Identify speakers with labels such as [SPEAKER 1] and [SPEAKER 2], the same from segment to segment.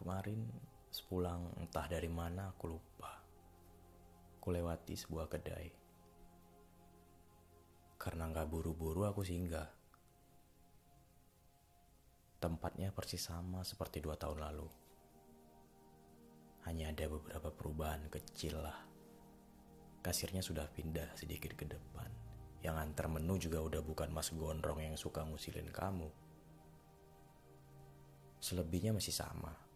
[SPEAKER 1] kemarin sepulang entah dari mana aku lupa. Ku lewati sebuah kedai. Karena nggak buru-buru aku singgah. Tempatnya persis sama seperti dua tahun lalu. Hanya ada beberapa perubahan kecil lah. Kasirnya sudah pindah sedikit ke depan. Yang antar menu juga udah bukan mas gondrong yang suka ngusilin kamu. Selebihnya masih sama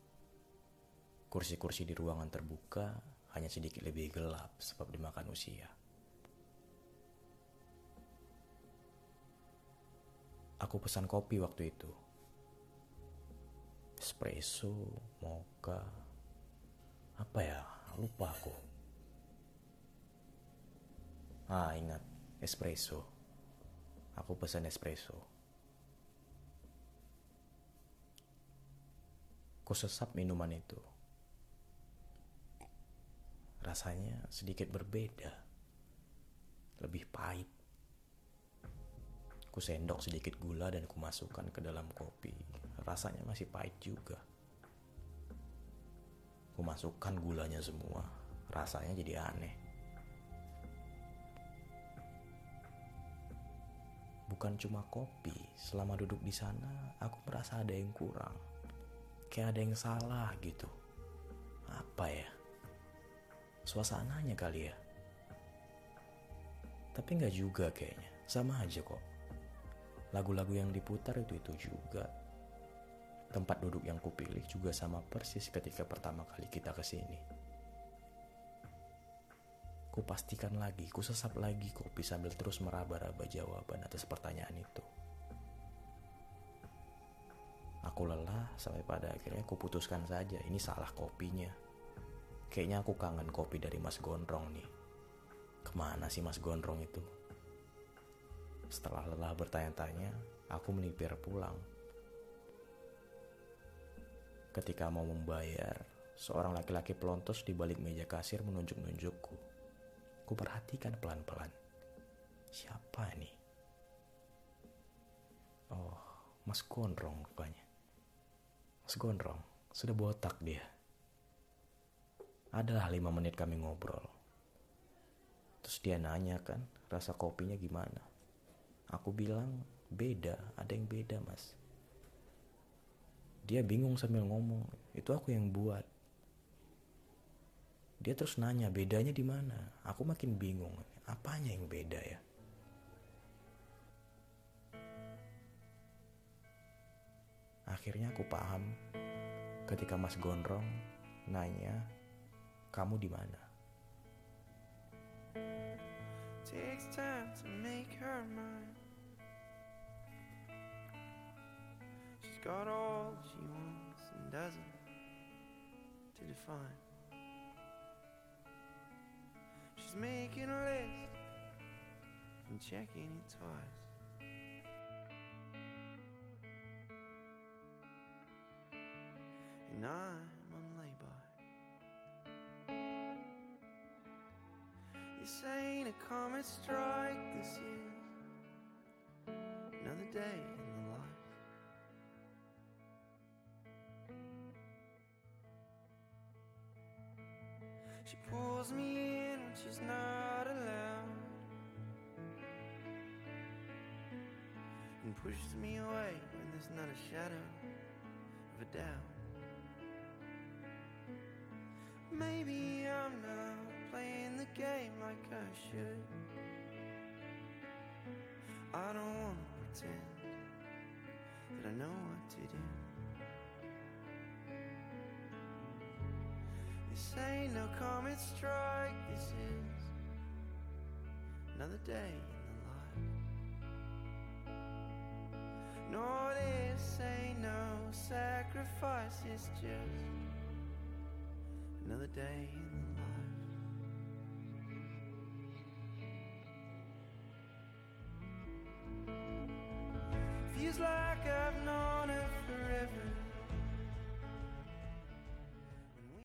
[SPEAKER 1] Kursi-kursi di ruangan terbuka hanya sedikit lebih gelap sebab dimakan usia. Aku pesan kopi waktu itu. Espresso, mocha, apa ya? Lupa aku. Ah, ingat, espresso. Aku pesan espresso. Ku sesap minuman itu rasanya sedikit berbeda. Lebih pahit. Ku sendok sedikit gula dan ku masukkan ke dalam kopi. Rasanya masih pahit juga. Ku masukkan gulanya semua. Rasanya jadi aneh. Bukan cuma kopi, selama duduk di sana aku merasa ada yang kurang. Kayak ada yang salah gitu. Apa ya? Suasananya kali ya. Tapi nggak juga kayaknya, sama aja kok. Lagu-lagu yang diputar itu-itu juga. Tempat duduk yang kupilih juga sama persis ketika pertama kali kita ke sini. Kupastikan lagi, kusesap lagi kopi sambil terus meraba-raba jawaban atas pertanyaan itu. Aku lelah sampai pada akhirnya kuputuskan saja ini salah kopinya. Kayaknya aku kangen kopi dari Mas Gondrong nih. Ke mana sih Mas Gondrong itu? Setelah lelah bertanya-tanya, aku melipir pulang. Ketika mau membayar, seorang laki-laki pelontos di balik meja kasir menunjuk-nunjukku. Ku perhatikan pelan-pelan. Siapa nih? Oh, Mas Gondrong rupanya. Mas Gondrong, sudah botak dia. Adalah lima menit kami ngobrol. Terus dia nanya kan, rasa kopinya gimana? Aku bilang, beda, ada yang beda mas. Dia bingung sambil ngomong, itu aku yang buat. Dia terus nanya, bedanya di mana? Aku makin bingung, apanya yang beda ya? Akhirnya aku paham ketika Mas Gondrong nanya kamu di mana? Takes time to make her mind. She's got all she wants and doesn't to define. She's making a list and checking it twice. And I'm This ain't a comet strike, this is another day in the life. She pulls me in when she's not allowed and pushes me away when there's not a shadow of a doubt. Maybe I'm not playing the game like I should. I don't wanna pretend that I know what to do. This ain't no comet strike, this is another day in the life. No, this ain't no sacrifice, it's just another day. like I